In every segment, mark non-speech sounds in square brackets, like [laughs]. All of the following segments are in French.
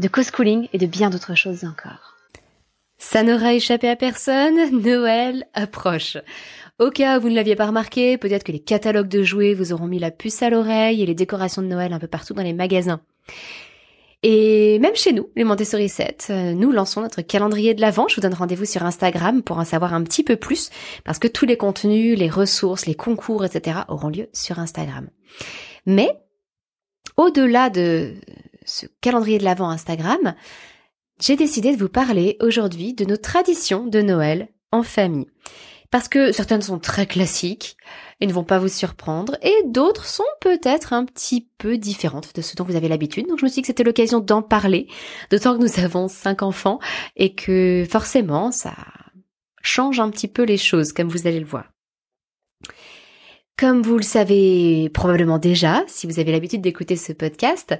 de co-schooling et de bien d'autres choses encore. Ça n'aura échappé à personne, Noël approche. Au cas où vous ne l'aviez pas remarqué, peut-être que les catalogues de jouets vous auront mis la puce à l'oreille et les décorations de Noël un peu partout dans les magasins. Et même chez nous, les Montessori 7, euh, nous lançons notre calendrier de l'Avent. Je vous donne rendez-vous sur Instagram pour en savoir un petit peu plus, parce que tous les contenus, les ressources, les concours, etc. auront lieu sur Instagram. Mais, au-delà de ce calendrier de l'Avent Instagram, j'ai décidé de vous parler aujourd'hui de nos traditions de Noël en famille. Parce que certaines sont très classiques et ne vont pas vous surprendre, et d'autres sont peut-être un petit peu différentes de ce dont vous avez l'habitude. Donc je me suis dit que c'était l'occasion d'en parler, d'autant que nous avons cinq enfants et que forcément ça change un petit peu les choses, comme vous allez le voir. Comme vous le savez probablement déjà, si vous avez l'habitude d'écouter ce podcast,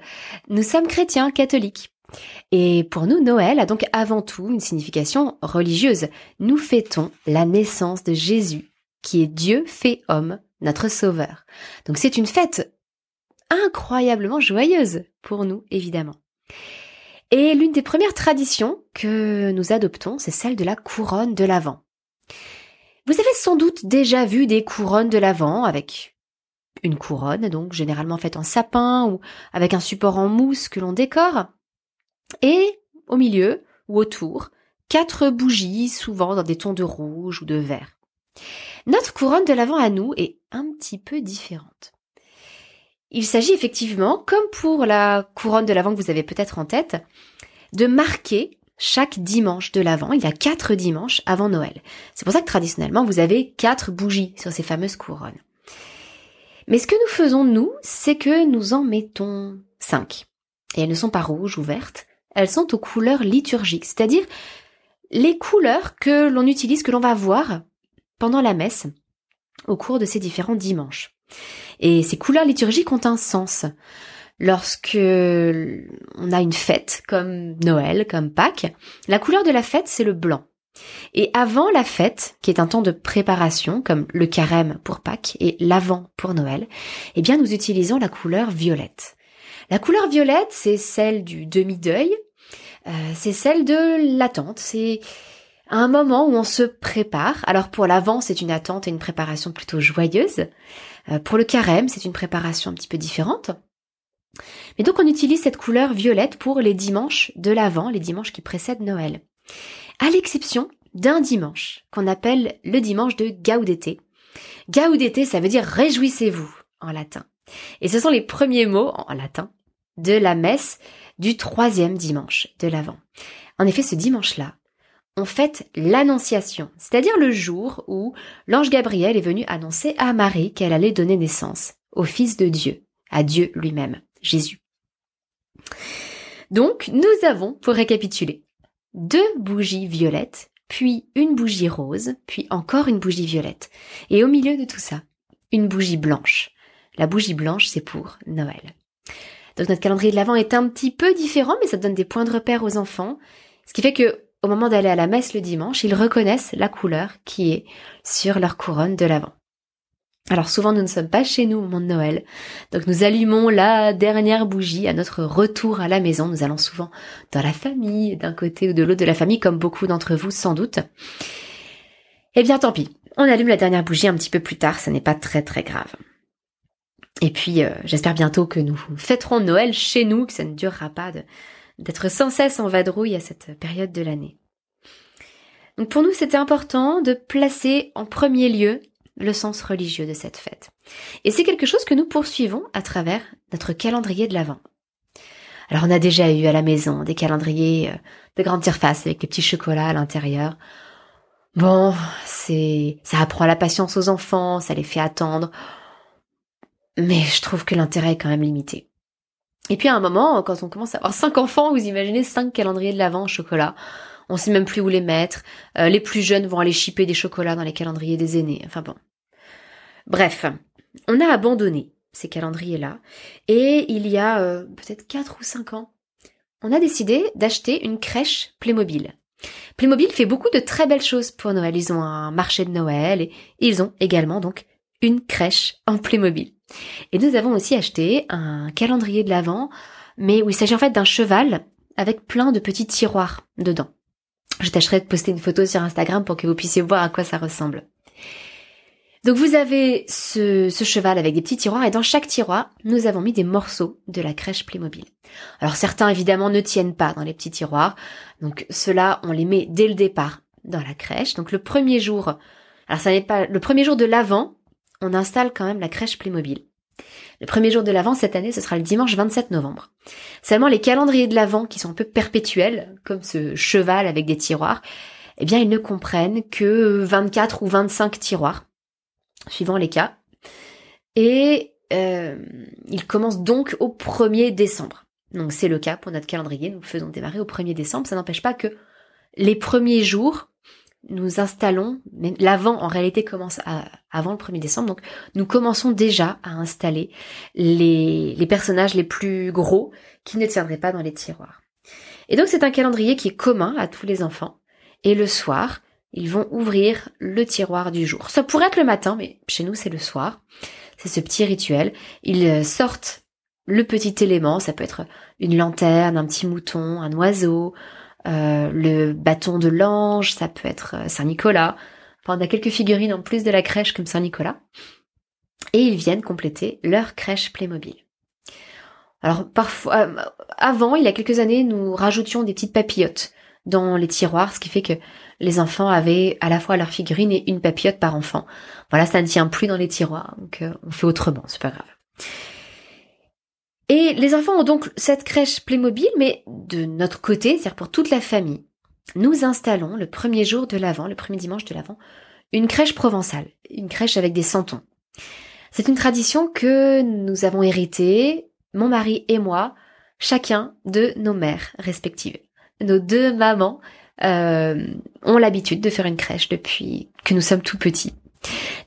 nous sommes chrétiens catholiques. Et pour nous, Noël a donc avant tout une signification religieuse. Nous fêtons la naissance de Jésus, qui est Dieu fait homme, notre sauveur. Donc c'est une fête incroyablement joyeuse pour nous, évidemment. Et l'une des premières traditions que nous adoptons, c'est celle de la couronne de l'Avent. Vous avez sans doute déjà vu des couronnes de l'Avent avec une couronne, donc généralement faite en sapin ou avec un support en mousse que l'on décore. Et au milieu ou autour, quatre bougies, souvent dans des tons de rouge ou de vert. Notre couronne de l'avant à nous est un petit peu différente. Il s'agit effectivement, comme pour la couronne de l'avant que vous avez peut-être en tête, de marquer chaque dimanche de l'avant. Il y a quatre dimanches avant Noël. C'est pour ça que traditionnellement, vous avez quatre bougies sur ces fameuses couronnes. Mais ce que nous faisons, nous, c'est que nous en mettons cinq. Et elles ne sont pas rouges ou vertes, elles sont aux couleurs liturgiques, c'est-à-dire les couleurs que l'on utilise, que l'on va voir pendant la messe au cours de ces différents dimanches. Et ces couleurs liturgiques ont un sens. Lorsque on a une fête comme Noël, comme Pâques, la couleur de la fête, c'est le blanc. Et avant la fête, qui est un temps de préparation, comme le carême pour Pâques et l'avant pour Noël, eh bien, nous utilisons la couleur violette. La couleur violette, c'est celle du demi-deuil, euh, c'est celle de l'attente, c'est un moment où on se prépare. Alors pour l'avant, c'est une attente et une préparation plutôt joyeuse. Euh, pour le carême, c'est une préparation un petit peu différente. Mais donc on utilise cette couleur violette pour les dimanches de l'avant, les dimanches qui précèdent Noël. À l'exception d'un dimanche qu'on appelle le dimanche de Gaudete. Gaudete, ça veut dire réjouissez-vous en latin. Et ce sont les premiers mots en latin de la messe du troisième dimanche de l'Avent. En effet, ce dimanche-là, on fête l'Annonciation, c'est-à-dire le jour où l'ange Gabriel est venu annoncer à Marie qu'elle allait donner naissance au Fils de Dieu, à Dieu lui-même, Jésus. Donc, nous avons, pour récapituler, deux bougies violettes, puis une bougie rose, puis encore une bougie violette. Et au milieu de tout ça, une bougie blanche. La bougie blanche, c'est pour Noël. Donc notre calendrier de l'Avent est un petit peu différent, mais ça donne des points de repère aux enfants. Ce qui fait que au moment d'aller à la messe le dimanche, ils reconnaissent la couleur qui est sur leur couronne de l'Avent. Alors souvent nous ne sommes pas chez nous au moment de Noël, donc nous allumons la dernière bougie à notre retour à la maison. Nous allons souvent dans la famille, d'un côté ou de l'autre de la famille, comme beaucoup d'entre vous sans doute. Eh bien tant pis, on allume la dernière bougie un petit peu plus tard, ça n'est pas très très grave. Et puis, euh, j'espère bientôt que nous fêterons Noël chez nous, que ça ne durera pas d'être sans cesse en vadrouille à cette période de l'année. Donc pour nous, c'était important de placer en premier lieu le sens religieux de cette fête. Et c'est quelque chose que nous poursuivons à travers notre calendrier de l'Avent. Alors on a déjà eu à la maison des calendriers euh, de grande surface avec des petits chocolats à l'intérieur. Bon, c'est ça apprend la patience aux enfants, ça les fait attendre mais je trouve que l'intérêt est quand même limité. Et puis à un moment, quand on commence à avoir cinq enfants, vous imaginez cinq calendriers de l'Avent en chocolat. On sait même plus où les mettre. Euh, les plus jeunes vont aller chipper des chocolats dans les calendriers des aînés. Enfin bon. Bref, on a abandonné ces calendriers-là. Et il y a euh, peut-être quatre ou cinq ans, on a décidé d'acheter une crèche Playmobil. Playmobil fait beaucoup de très belles choses pour Noël. Ils ont un marché de Noël et ils ont également donc une crèche en Playmobil. Et nous avons aussi acheté un calendrier de l'Avent, mais où il s'agit en fait d'un cheval avec plein de petits tiroirs dedans. Je tâcherai de poster une photo sur Instagram pour que vous puissiez voir à quoi ça ressemble. Donc vous avez ce, cheval avec des petits tiroirs et dans chaque tiroir, nous avons mis des morceaux de la crèche Playmobil. Alors certains évidemment ne tiennent pas dans les petits tiroirs, donc ceux-là on les met dès le départ dans la crèche. Donc le premier jour, alors ça n'est pas le premier jour de l'avant, on installe quand même la crèche Playmobil. Le premier jour de l'Avent cette année, ce sera le dimanche 27 novembre. Seulement les calendriers de l'Avent, qui sont un peu perpétuels, comme ce cheval avec des tiroirs, eh bien ils ne comprennent que 24 ou 25 tiroirs, suivant les cas. Et euh, ils commencent donc au 1er décembre. Donc c'est le cas pour notre calendrier, nous faisons démarrer au 1er décembre. Ça n'empêche pas que les premiers jours nous installons, mais l'avant en réalité commence avant le 1er décembre, donc nous commençons déjà à installer les personnages les plus gros qui ne tiendraient pas dans les tiroirs. Et donc c'est un calendrier qui est commun à tous les enfants. Et le soir, ils vont ouvrir le tiroir du jour. Ça pourrait être le matin, mais chez nous c'est le soir. C'est ce petit rituel. Ils euh, sortent le petit élément, ça peut être une lanterne, un petit mouton, un oiseau, euh, le bâton de l'ange, ça peut être euh, Saint-Nicolas. Enfin, on a quelques figurines en plus de la crèche comme Saint-Nicolas. Et ils viennent compléter leur crèche Playmobil. Alors parfois, avant, il y a quelques années, nous rajoutions des petites papillotes dans les tiroirs, ce qui fait que les enfants avaient à la fois leur figurine et une papillote par enfant. Voilà, ça ne tient plus dans les tiroirs, donc on fait autrement, c'est pas grave. Et les enfants ont donc cette crèche Playmobil, mais de notre côté, c'est-à-dire pour toute la famille, nous installons le premier jour de l'Avent, le premier dimanche de l'Avent, une crèche provençale, une crèche avec des santons. C'est une tradition que nous avons héritée, mon mari et moi, chacun de nos mères respectives. Nos deux mamans euh, ont l'habitude de faire une crèche depuis que nous sommes tout petits.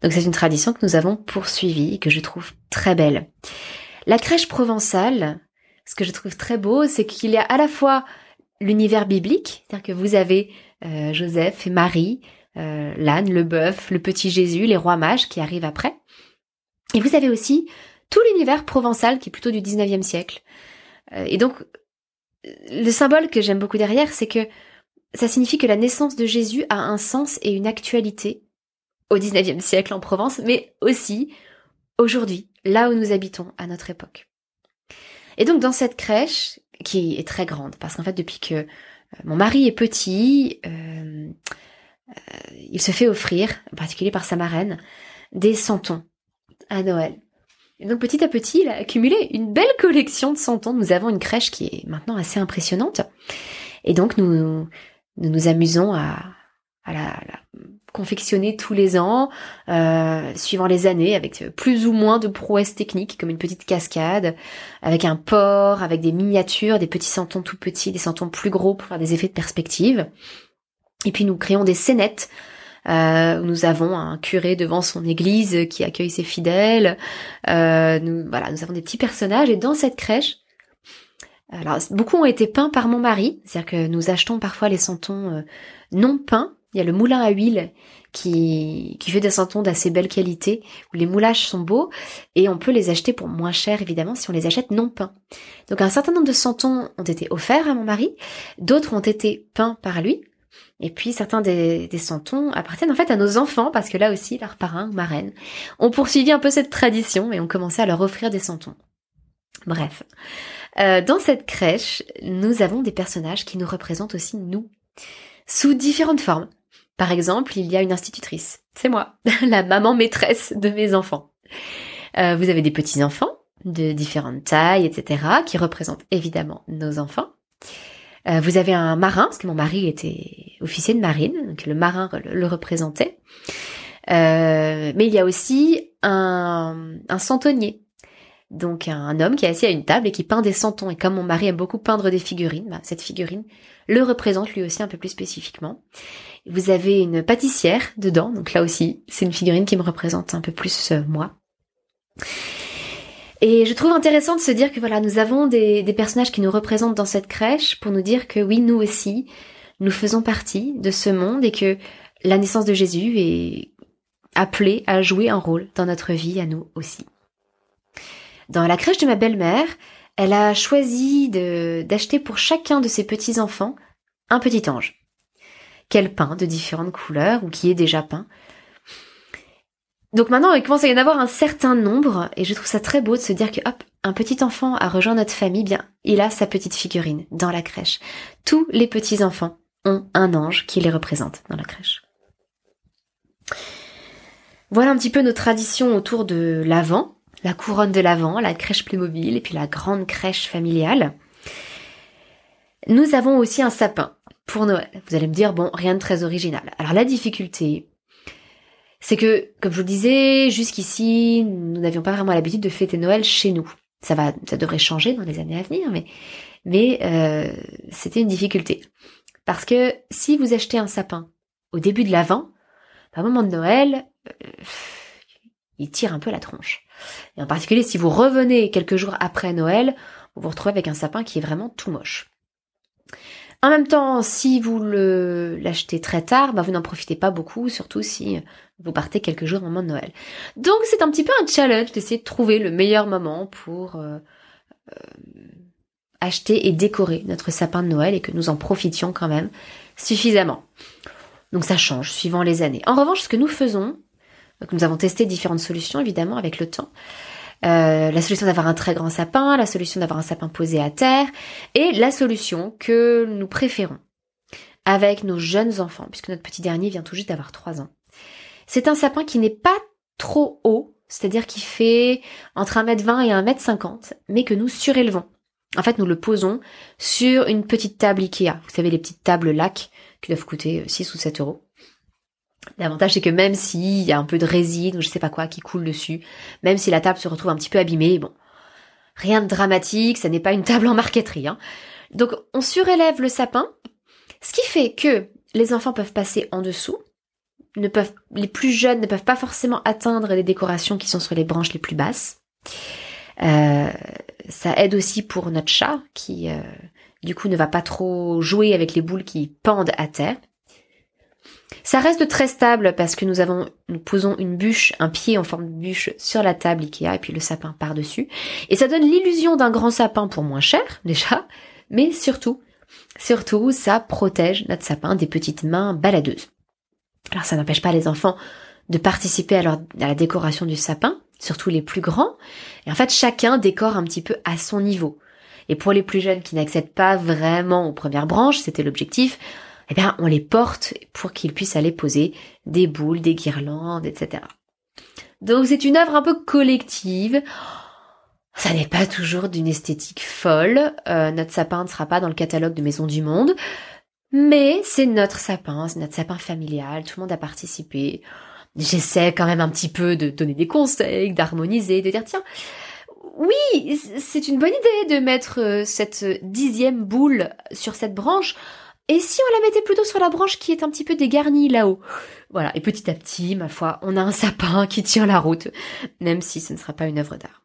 Donc c'est une tradition que nous avons poursuivie et que je trouve très belle. La crèche provençale, ce que je trouve très beau, c'est qu'il y a à la fois l'univers biblique, c'est-à-dire que vous avez euh, Joseph et Marie, euh, l'âne, le bœuf, le petit Jésus, les rois mages qui arrivent après. Et vous avez aussi tout l'univers provençal qui est plutôt du 19e siècle. Euh, et donc, le symbole que j'aime beaucoup derrière, c'est que ça signifie que la naissance de Jésus a un sens et une actualité au 19e siècle en Provence, mais aussi aujourd'hui, là où nous habitons à notre époque. Et donc dans cette crèche, qui est très grande, parce qu'en fait depuis que euh, mon mari est petit, euh, euh, il se fait offrir, en particulier par sa marraine, des santons à Noël. Et donc petit à petit, il a accumulé une belle collection de santons. Nous avons une crèche qui est maintenant assez impressionnante. Et donc nous nous, nous amusons à, à la, confectionner tous les ans, euh, suivant les années, avec plus ou moins de prouesses techniques, comme une petite cascade, avec un port, avec des miniatures, des petits santons tout petits, des santons plus gros pour faire des effets de perspective. Et puis nous créons des scénettes. Euh, nous avons un curé devant son église qui accueille ses fidèles. Euh, nous, voilà, nous avons des petits personnages et dans cette crèche, alors beaucoup ont été peints par mon mari, c'est-à-dire que nous achetons parfois les santons euh, non peints. Il y a le moulin à huile qui, qui fait des santons d'assez belle qualité, où les moulages sont beaux, et on peut les acheter pour moins cher évidemment si on les achète non peints. Donc un certain nombre de santons ont été offerts à mon mari, d'autres ont été peints par lui, et puis certains des, santons appartiennent en fait à nos enfants, parce que là aussi leurs parrains ou marraines ont poursuivi un peu cette tradition et ont commencé à leur offrir des santons. Bref. Euh, dans cette crèche, nous avons des personnages qui nous représentent aussi nous, sous différentes formes. Par exemple, il y a une institutrice. C'est moi, [laughs] la maman maîtresse de mes enfants. Euh, vous avez des petits-enfants de différentes tailles, etc., qui représentent évidemment nos enfants. Euh, vous avez un marin, parce que mon mari était officier de marine, donc le marin le, représentait. Euh, mais il y a aussi un, un santonnier. Donc un homme qui est assis à une table et qui peint des santons. Et comme mon mari aime beaucoup peindre des figurines, bah, cette figurine le représente lui aussi un peu plus spécifiquement. Vous avez une pâtissière dedans, donc là aussi, c'est une figurine qui me représente un peu plus euh, moi. Et je trouve intéressant de se dire que voilà, nous avons des, personnages qui nous représentent dans cette crèche pour nous dire que oui, nous aussi, nous faisons partie de ce monde et que la naissance de Jésus est appelée à jouer un rôle dans notre vie à nous aussi. Dans la crèche de ma belle-mère, elle a choisi d'acheter pour chacun de ses petits-enfants un petit ange, qu'elle peint de différentes couleurs ou qui est déjà peint. Donc maintenant, il commence à y en avoir un certain nombre et je trouve ça très beau de se dire que hop, un petit enfant a rejoint notre famille, bien, il a sa petite figurine dans la crèche. Tous les petits-enfants ont un ange qui les représente dans la crèche. Voilà un petit peu nos traditions autour de l'Avent, la couronne de l'Avent, la crèche Playmobil et puis la grande crèche familiale. Nous avons aussi un sapin pour Noël. Vous allez me dire, bon, rien de très original. Alors la difficulté, c'est que, comme je vous le disais, jusqu'ici, nous n'avions pas vraiment l'habitude de fêter Noël chez nous. Ça va, ça devrait changer dans les années à venir, mais, euh, c'était une difficulté. Parce que si vous achetez un sapin au début de l'Avent, à un moment de Noël, euh, il tire un peu la tronche. Et en particulier, si vous revenez quelques jours après Noël, vous vous retrouvez avec un sapin qui est vraiment tout moche. En même temps, si vous le l'achetez très tard, bah vous n'en profitez pas beaucoup, surtout si vous partez quelques jours au moment de Noël. Donc c'est un petit peu un challenge d'essayer de trouver le meilleur moment pour euh, euh, acheter et décorer notre sapin de Noël et que nous en profitions quand même suffisamment. Donc ça change suivant les années. En revanche, ce que nous faisons, nous avons testé différentes solutions évidemment avec le temps. Euh, la solution d'avoir un très grand sapin, la solution d'avoir un sapin posé à terre, et la solution que nous préférons avec nos jeunes enfants, puisque notre petit dernier vient tout juste d'avoir 3 ans. C'est un sapin qui n'est pas trop haut, c'est-à-dire qui fait entre 1m20 et 1m50, mais que nous surélevons. En fait, nous le posons sur une petite table Ikea. Vous savez, les petites tables lac qui doivent coûter 6 ou 7 euros. L'avantage, c'est que même s'il y a un peu de résine ou je sais pas quoi qui coule dessus, même si la table se retrouve un petit peu abîmée, bon, rien de dramatique, ça n'est pas une table en marqueterie. Hein. Donc, on surélève le sapin, ce qui fait que les enfants peuvent passer en dessous, ne peuvent, les plus jeunes ne peuvent pas forcément atteindre les décorations qui sont sur les branches les plus basses. Euh, ça aide aussi pour notre chat qui, euh, du coup, ne va pas trop jouer avec les boules qui pendent à terre. Ça reste très stable parce que nous avons, nous posons une bûche, un pied en forme de bûche sur la table Ikea et puis le sapin par-dessus. Et ça donne l'illusion d'un grand sapin pour moins cher, [laughs] déjà, mais surtout, surtout, ça protège notre sapin des petites mains baladeuses. Alors ça n'empêche pas les enfants de participer à, à la décoration du sapin, surtout les plus grands. Et en fait, chacun décore un petit peu à son niveau. Et pour les plus jeunes qui n'accèdent pas vraiment aux premières branches, c'était l'objectif, eh on les porte pour qu'ils puissent aller poser des boules, des guirlandes, etc. Donc c'est une œuvre un peu collective. Ça n'est pas toujours d'une esthétique folle. Euh, notre sapin ne sera pas dans le catalogue de Maison du Monde. Mais c'est notre sapin, c'est notre sapin familial, tout le monde a participé. J'essaie quand même un petit peu de donner des conseils, d'harmoniser, de dire tiens, oui, c'est une bonne idée de mettre euh, cette dixième boule sur cette branche. Et si on la mettait plutôt sur la branche qui est un petit peu dégarnie là-haut? Voilà, et petit à petit, ma foi, on a un sapin qui tient la route, même si ce ne sera pas une œuvre d'art.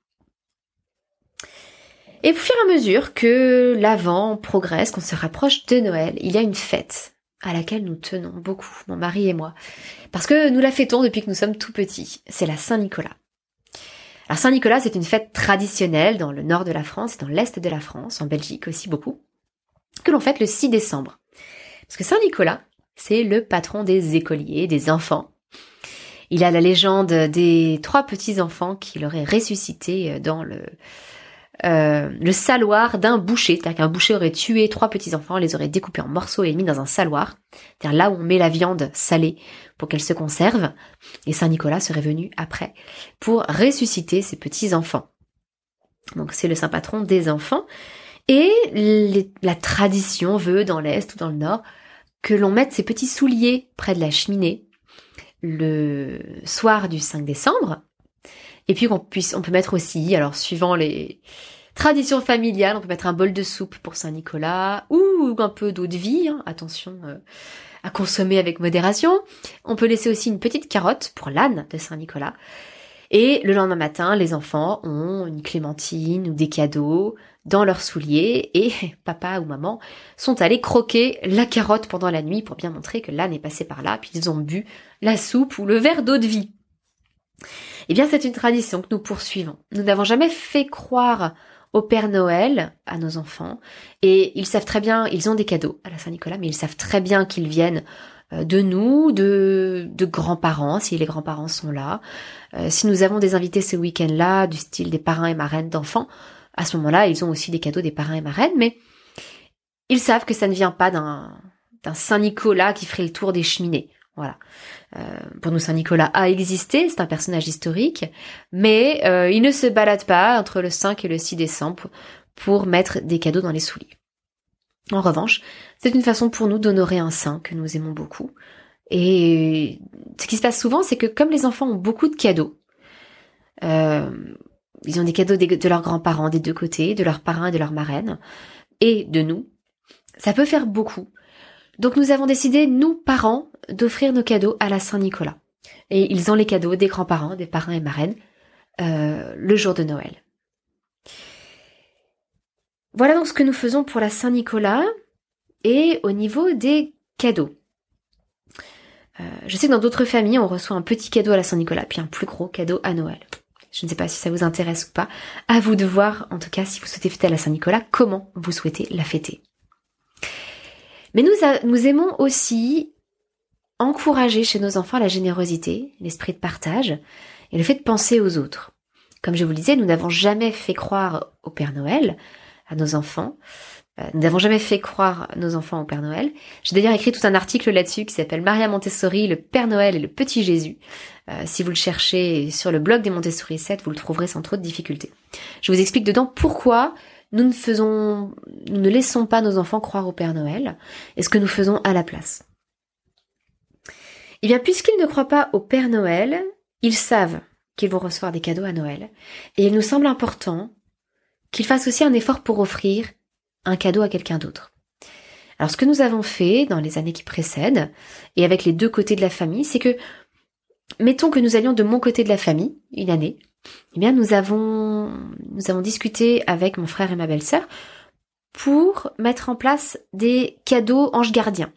Et au fur et à mesure que l'avant progresse, qu'on se rapproche de Noël, il y a une fête à laquelle nous tenons beaucoup, mon mari et moi. Parce que nous la fêtons depuis que nous sommes tout petits. C'est la Saint-Nicolas. Alors Saint-Nicolas, c'est une fête traditionnelle dans le nord de la France et dans l'est de la France, en Belgique aussi beaucoup, que l'on fête le 6 décembre. Parce que Saint-Nicolas, c'est le patron des écoliers, des enfants. Il a la légende des trois petits-enfants qu'il aurait ressuscités dans le, euh, le saloir d'un boucher. C'est-à-dire qu'un boucher aurait tué trois petits-enfants, les aurait découpés en morceaux et mis dans un saloir. C'est-à-dire là où on met la viande salée pour qu'elle se conserve. Et Saint-Nicolas serait venu après pour ressusciter ses petits-enfants. Donc c'est le saint patron des enfants. Et la tradition veut, dans l'Est ou dans le Nord, que l'on mette ses petits souliers près de la cheminée le soir du 5 décembre Et puis qu'on puisse, on peut mettre aussi, alors suivant les traditions familiales, on peut mettre un bol de soupe pour Saint-Nicolas ou un peu d'eau de vie. Hein. attention euh, à consommer avec modération. On peut laisser aussi une petite carotte pour l'âne de Saint-Nicolas. Et le lendemain matin, les enfants ont une clémentine ou des cadeaux dans leurs souliers et [laughs] papa ou maman sont allés croquer la carotte pendant la nuit pour bien montrer que l'âne est passé par là, puis ils ont bu la soupe ou le verre d'eau de vie. Eh bien, c'est une tradition que nous poursuivons. Nous n'avons jamais fait croire au Père Noël à nos enfants et ils savent très bien, ils ont des cadeaux à la Saint-Nicolas, mais ils savent très bien qu'ils viennent euh, de nous, de, de grands-parents, si les grands-parents sont là. Euh, si nous avons des invités ce week-end-là, du style des parrains et marraines d'enfants, à ce moment-là, ils ont aussi des cadeaux des parrains et marraines, mais ils savent que ça ne vient pas d'un, Saint-Nicolas qui ferait le tour des cheminées. Voilà. Euh, pour nous, Saint Nicolas a existé, c'est un personnage historique, mais il ne se balade pas entre le 5 et le 6 décembre pour mettre des cadeaux dans les souliers. En revanche, c'est une façon pour nous d'honorer un saint que nous aimons beaucoup. Et ce qui se passe souvent, c'est que comme les enfants ont beaucoup de cadeaux, euh, ils ont des cadeaux de leurs grands-parents des deux côtés, de leurs parrains et de leurs marraines, et de nous, ça peut faire beaucoup. Donc nous avons décidé, nous, parents, d'offrir nos cadeaux à la Saint-Nicolas. Et ils ont les cadeaux des grands-parents, des parrains et marraines, euh, le jour de Noël. Voilà donc ce que nous faisons pour la Saint-Nicolas et au niveau des cadeaux. Euh, je sais que dans d'autres familles, on reçoit un petit cadeau à la Saint-Nicolas, puis un plus gros cadeau à Noël. Je ne sais pas si ça vous intéresse ou pas. À vous de voir, en tout cas, si vous souhaitez fêter à la Saint-Nicolas, comment vous souhaitez la fêter. Mais nous, aimons aussi encourager chez nos enfants la générosité, l'esprit de partage et le fait de penser aux autres. Comme je vous le disais, nous n'avons jamais fait croire au Père Noël à nos enfants. Euh, nous n'avons jamais fait croire nos enfants au Père Noël. J'ai d'ailleurs écrit tout un article là-dessus qui s'appelle Maria Montessori, le Père Noël et le Petit Jésus. Euh, si vous le cherchez sur le blog des Montessori 7, vous le trouverez sans trop de difficultés. Je vous explique dedans pourquoi nous ne faisons, nous ne laissons pas nos enfants croire au Père Noël et ce que nous faisons à la place. Eh bien, puisqu'ils ne croient pas au Père Noël, ils savent qu'ils vont recevoir des cadeaux à Noël et il nous semble important qu'il fasse aussi un effort pour offrir un cadeau à quelqu'un d'autre. Alors ce que nous avons fait dans les années qui précèdent, et avec les deux côtés de la famille, c'est que, mettons que nous allions de mon côté de la famille, une année, eh bien nous avons, nous avons discuté avec mon frère et ma belle-sœur pour mettre en place des cadeaux anges gardiens.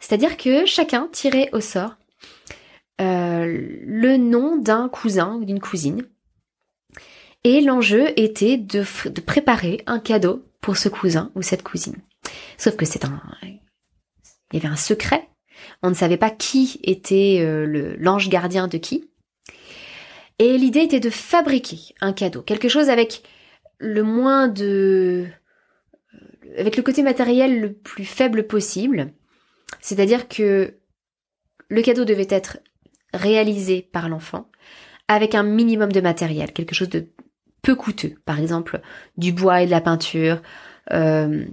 C'est-à-dire que chacun tirait au sort euh, le nom d'un cousin ou d'une cousine et l'enjeu était de, de, préparer un cadeau pour ce cousin ou cette cousine. Sauf que c'est un, il y avait un secret. On ne savait pas qui était euh, l'ange gardien de qui. Et l'idée était de fabriquer un cadeau, quelque chose avec le moins de, euh, avec le côté matériel le plus faible possible. C'est-à-dire que le cadeau devait être réalisé par l'enfant avec un minimum de matériel, quelque chose de peu coûteux. Par exemple, du bois et de la peinture, euh,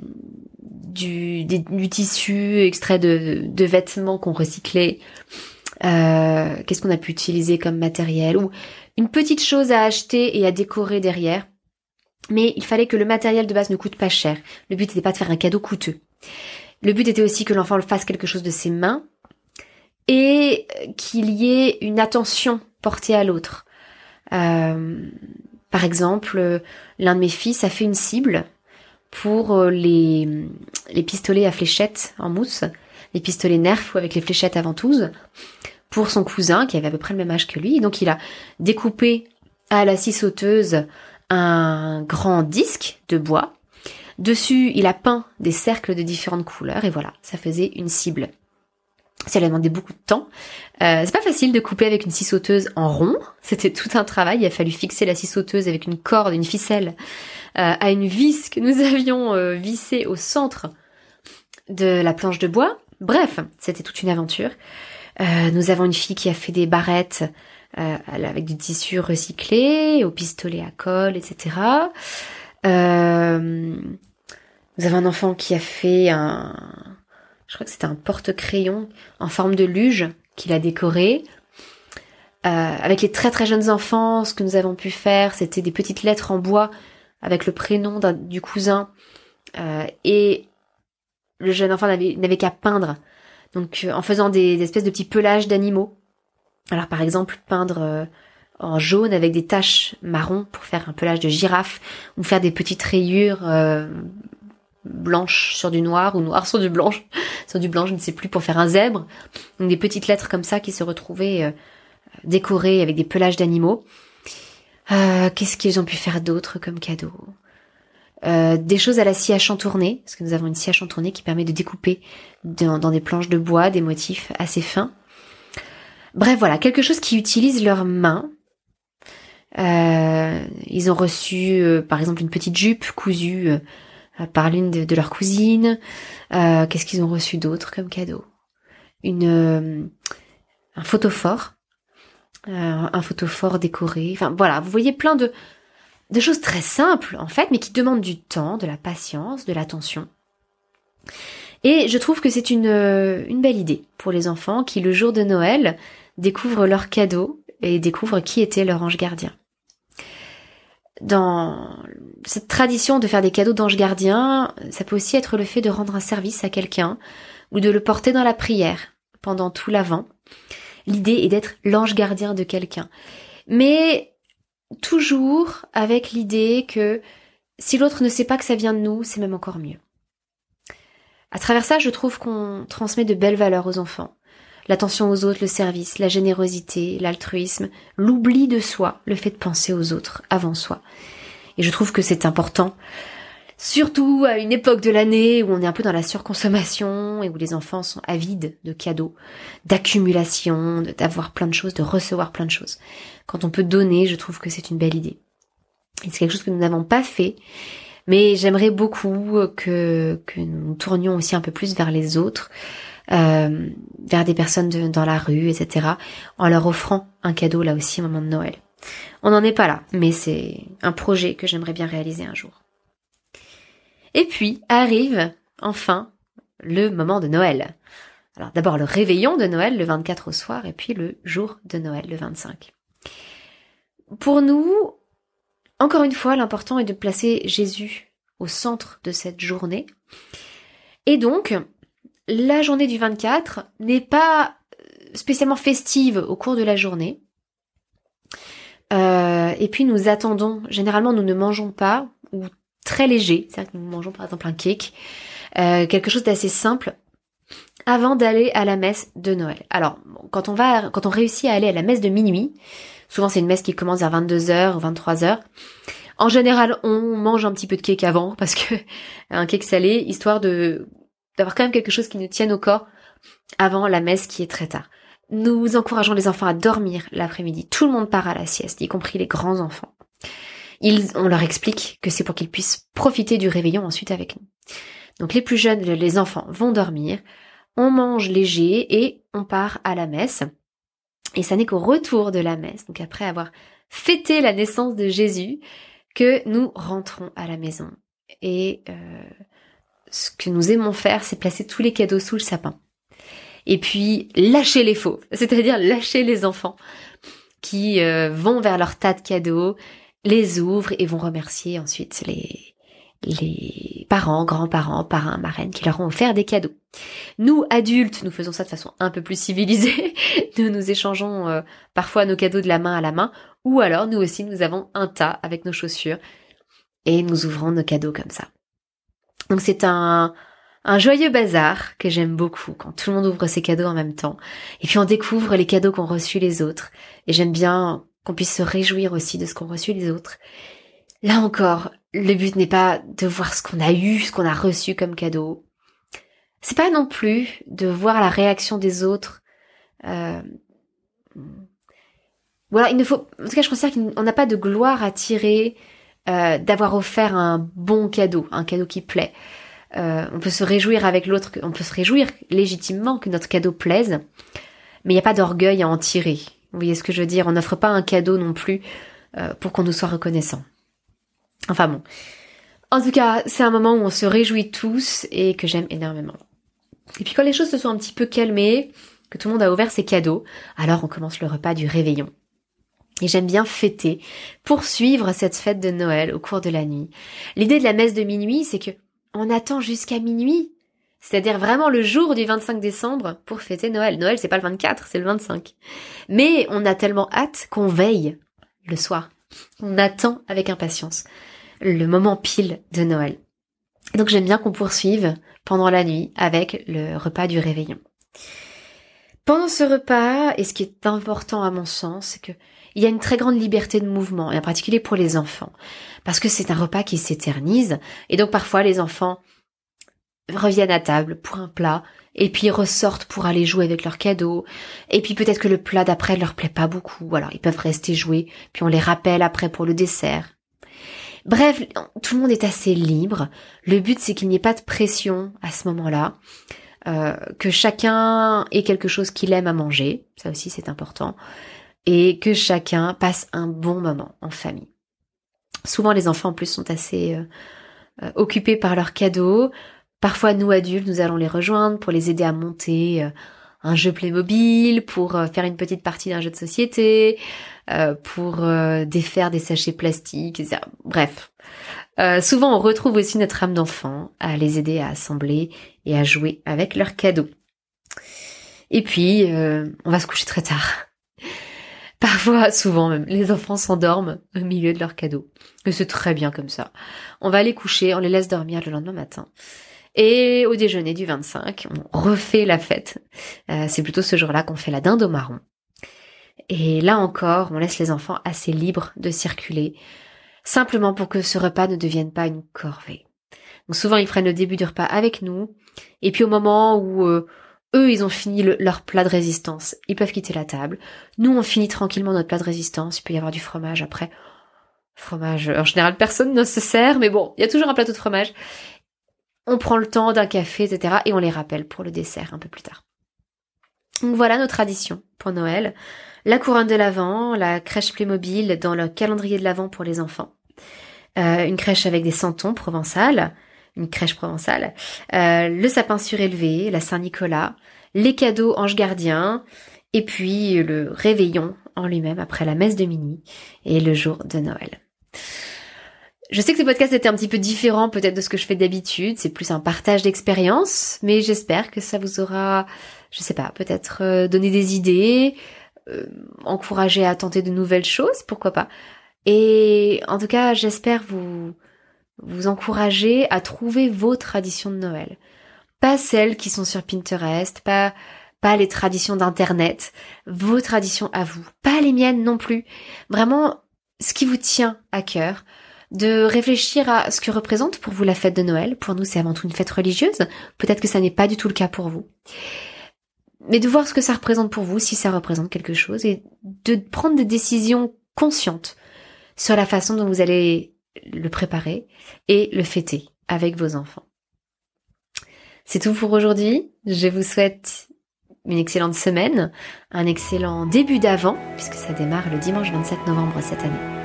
du, du, tissu extrait de, vêtements qu'on recyclait. Euh, Qu'est-ce qu'on a pu utiliser comme matériel ou une petite chose à acheter et à décorer derrière. Mais il fallait que le matériel de base ne coûte pas cher. Le but n'était pas de faire un cadeau coûteux. Le but était aussi que l'enfant fasse quelque chose de ses mains et qu'il y ait une attention portée à l'autre. Euh, par exemple, euh, l'un de mes fils a fait une cible pour euh, les, pistolets à fléchettes en mousse, les pistolets Nerf ou avec les fléchettes à ventouse, pour son cousin qui avait à peu près le même âge que lui. donc il a découpé à la scie sauteuse un grand disque de bois. Dessus, il a peint des cercles de différentes couleurs et voilà, ça faisait une cible. Ça lui a demandé beaucoup de temps. Euh, c'est pas facile de couper avec une scie sauteuse en rond. C'était tout un travail. Il a fallu fixer la scie sauteuse avec une corde, une ficelle, euh, à une vis que nous [laughs] avions euh, vissée au centre de la planche de bois. Bref, c'était toute une aventure. Euh, nous avons une fille qui a fait des barrettes avec du tissu recyclé, au pistolet à colle, etc. nous avons un enfant qui a fait un je crois que c'était un porte-crayon en forme de luge qu'il a décoré. avec les très très jeunes enfants, ce que nous avons pu faire, c'était des petites lettres en bois avec le prénom du cousin et le jeune enfant n'avait qu'à peindre. Donc en faisant des, espèces de petits pelages d'animaux. Alors par exemple peindre en jaune avec des taches marron pour faire un pelage de girafe ou faire des petites rayures blanches sur du noir ou noir [laughs] sur du blanche, sur du blanc, je ne sais plus, pour faire un zèbre. Des petites lettres comme ça qui se retrouvaient euh, décorées avec des pelages d'animaux. Euh, Qu'est-ce qu'ils ont pu faire d'autre comme cadeau? Euh, Des choses à la scie à chantourner, parce que nous avons une scie à chantourner qui permet de découper dans, des planches de bois des motifs assez fins. Bref, voilà, quelque chose qui utilise leurs mains. Euh, ils ont reçu, par exemple, une petite jupe cousue par l'une de, leurs cousines. Euh, qu'est-ce qu'ils ont reçu d'autre comme cadeau? Une euh, un photophore, un photophore décoré. Enfin voilà, vous voyez plein de de choses très simples en fait, mais qui demandent du temps, de la patience, de l'attention. Et je trouve que c'est une, une belle idée pour les enfants qui, le jour de Noël, découvrent leurs cadeaux et découvrent qui était leur ange gardien dans cette tradition de faire des cadeaux d'ange gardien, ça peut aussi être le fait de rendre un service à quelqu'un ou de le porter dans la prière pendant tout l'avant. L'idée est d'être l'ange gardien de quelqu'un. Mais toujours avec l'idée que si l'autre ne sait pas que ça vient de nous, c'est même encore mieux. À travers ça, je trouve qu'on transmet de belles valeurs aux enfants l'attention aux autres, le service, la générosité, l'altruisme, l'oubli de soi, le fait de penser aux autres avant soi. Et je trouve que c'est important, surtout à une époque de l'année où on est un peu dans la surconsommation et où les enfants sont avides de cadeaux, d'accumulation, d'avoir plein de choses, de recevoir plein de choses. Quand on peut donner, je trouve que c'est une belle idée. C'est quelque chose que nous n'avons pas fait, mais j'aimerais beaucoup que, que nous tournions aussi un peu plus vers les autres, euh, vers des personnes dans la rue, etc., en leur offrant un cadeau là aussi au moment de Noël. On n'en est pas là, mais c'est un projet que j'aimerais bien réaliser un jour. Et puis arrive enfin le moment de Noël. Alors d'abord le réveillon de Noël le 24 au soir et puis le jour de Noël le 25. Pour nous, encore une fois, l'important est de placer Jésus au centre de cette journée. Et donc, la journée du 24 n'est pas spécialement festive au cours de la journée. Euh, et puis nous attendons, généralement nous ne mangeons pas, ou très léger, c'est-à-dire que nous mangeons par exemple un cake, euh, quelque chose d'assez simple, avant d'aller à la messe de Noël. Alors, quand on va, quand on réussit à aller à la messe de minuit, souvent c'est une messe qui commence vers 22h ou 23h, en général, on mange un petit peu de cake avant parce que [laughs] un cake salé, histoire de d'avoir quand même quelque chose qui nous tienne au corps avant la messe qui est très tard. Nous encourageons les enfants à dormir l'après-midi. Tout le monde part à la sieste, y compris les grands enfants. On leur explique que c'est pour qu'ils puissent profiter du réveillon ensuite avec nous. Donc les plus jeunes, les enfants vont dormir, on mange léger et on part à la messe. Et ça n'est qu'au retour de la messe, donc après avoir fêté la naissance de Jésus, que nous rentrons à la maison. Et euh, ce que nous aimons faire, c'est placer tous les cadeaux sous le sapin. Et puis lâcher les faux, [laughs] c'est-à-dire lâcher les enfants qui euh, vont vers leur tas de cadeaux, les ouvrent et vont remercier ensuite les, les parents, grands-parents, parrains, marraines qui leur ont offert des cadeaux. Nous, adultes, nous faisons ça de façon un peu plus civilisée. [laughs] nous nous échangeons euh, parfois nos cadeaux de la main à la main, ou alors nous aussi, nous avons un tas avec nos chaussures et nous ouvrons nos cadeaux comme ça. Donc c'est un, un joyeux bazar que j'aime beaucoup quand tout le monde ouvre ses cadeaux en même temps. Et puis on découvre les cadeaux qu'ont reçus les autres. Et j'aime bien qu'on puisse se réjouir aussi de ce qu'ont reçu les autres. Là encore, le but n'est pas de voir ce qu'on a eu, ce qu'on a reçu comme cadeau. C'est pas non plus de voir la réaction des autres. Euh... Voilà, il ne faut. En tout cas, je considère qu'on n'a pas de gloire à tirer euh, d'avoir offert un bon cadeau, un cadeau qui plaît. Euh, on peut se réjouir avec l'autre, on peut se réjouir légitimement que notre cadeau plaise, mais il n'y a pas d'orgueil à en tirer. Vous voyez ce que je veux dire? On n'offre pas un cadeau non plus euh, pour qu'on nous soit reconnaissant. Enfin bon. En tout cas, c'est un moment où on se réjouit tous et que j'aime énormément. Et puis quand les choses se sont un petit peu calmées, que tout le monde a ouvert ses cadeaux, alors on commence le repas du réveillon. Et j'aime bien fêter, poursuivre cette fête de Noël au cours de la nuit. L'idée de la messe de minuit, c'est que on attend jusqu'à minuit, c'est-à-dire vraiment le jour du 25 décembre pour fêter Noël. Noël, c'est pas le 24, c'est le 25. Mais on a tellement hâte qu'on veille le soir. On attend avec impatience le moment pile de Noël. Donc j'aime bien qu'on poursuive pendant la nuit avec le repas du réveillon. Pendant ce repas, et ce qui est important à mon sens, c'est que il y a une très grande liberté de mouvement, et en particulier pour les enfants, parce que c'est un repas qui s'éternise, et donc parfois les enfants reviennent à table pour un plat, et puis ressortent pour aller jouer avec leurs cadeaux, et puis peut-être que le plat d'après leur plaît pas beaucoup, alors ils peuvent rester jouer, puis on les rappelle après pour le dessert. Bref, tout le monde est assez libre. Le but c'est qu'il n'y ait pas de pression à ce moment-là, euh, que chacun ait quelque chose qu'il aime à manger, ça aussi c'est important, et que chacun passe un bon moment en famille. Souvent les enfants en plus sont assez euh, euh, occupés par leurs cadeaux. Parfois nous adultes nous allons les rejoindre pour les aider à monter euh, un jeu Playmobil, pour faire une petite partie d'un jeu de société, pour défaire des sachets plastiques, etc. Bref. souvent on retrouve aussi notre âme d'enfant à les aider à assembler et à jouer avec leurs cadeaux. Et puis on va se coucher très tard. Parfois, souvent même, les enfants s'endorment au milieu de leurs cadeaux. Et c'est très bien comme ça. On va les coucher, on les laisse dormir le lendemain matin. Et au déjeuner du 25, on refait la fête. Euh, c'est plutôt ce jour-là qu'on fait la dinde au marron. Et là encore, on laisse les enfants assez libres de circuler, simplement pour que ce repas ne devienne pas une corvée. Souvent, ils prennent le début du repas avec nous, et puis au moment où euh, eux, ils ont fini leur plat de résistance. Ils peuvent quitter la table. Nous, on finit tranquillement notre plat de résistance. Il peut y avoir du fromage après. Fromage, en général, personne ne se sert, mais bon, il y a toujours un plateau de fromage. On prend le temps d'un café, etc. Et on les rappelle pour le dessert un peu plus tard. Donc voilà nos traditions pour Noël. La couronne de l'Avent, la crèche Playmobil dans le calendrier de l'Avent pour les enfants. Euh, une crèche avec des santons provençales une crèche provençale, euh, le sapin surélevé, la Saint-Nicolas, les cadeaux ange gardien, et puis le réveillon en lui-même après la messe de minuit et le jour de Noël. Je sais que ce podcast était un petit peu différent peut-être de ce que je fais d'habitude, c'est plus un partage d'expérience, mais j'espère que ça vous aura, je sais pas, peut-être euh, donné des idées, euh, encouragé à tenter de nouvelles choses, pourquoi pas. Et en tout cas, j'espère vous vous encourager à trouver vos traditions de Noël. Pas celles qui sont sur Pinterest, pas, pas les traditions d'internet, vos traditions à vous, pas les miennes non plus. Vraiment, ce qui vous tient à cœur, de réfléchir à ce que représente pour vous la fête de Noël. Pour nous, c'est avant tout une fête religieuse. Peut-être que ça n'est pas du tout le cas pour vous. Mais de voir ce que ça représente pour vous, si ça représente quelque chose, et de prendre des décisions conscientes sur la façon dont vous allez le préparer et le fêter avec vos enfants. C'est tout pour aujourd'hui. Je vous souhaite une excellente semaine, un excellent début d'avant, puisque ça démarre le dimanche 27 novembre cette année.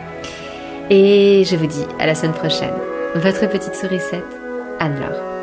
Et je vous dis à la semaine prochaine. Votre petite sourisette, Anne-Laure.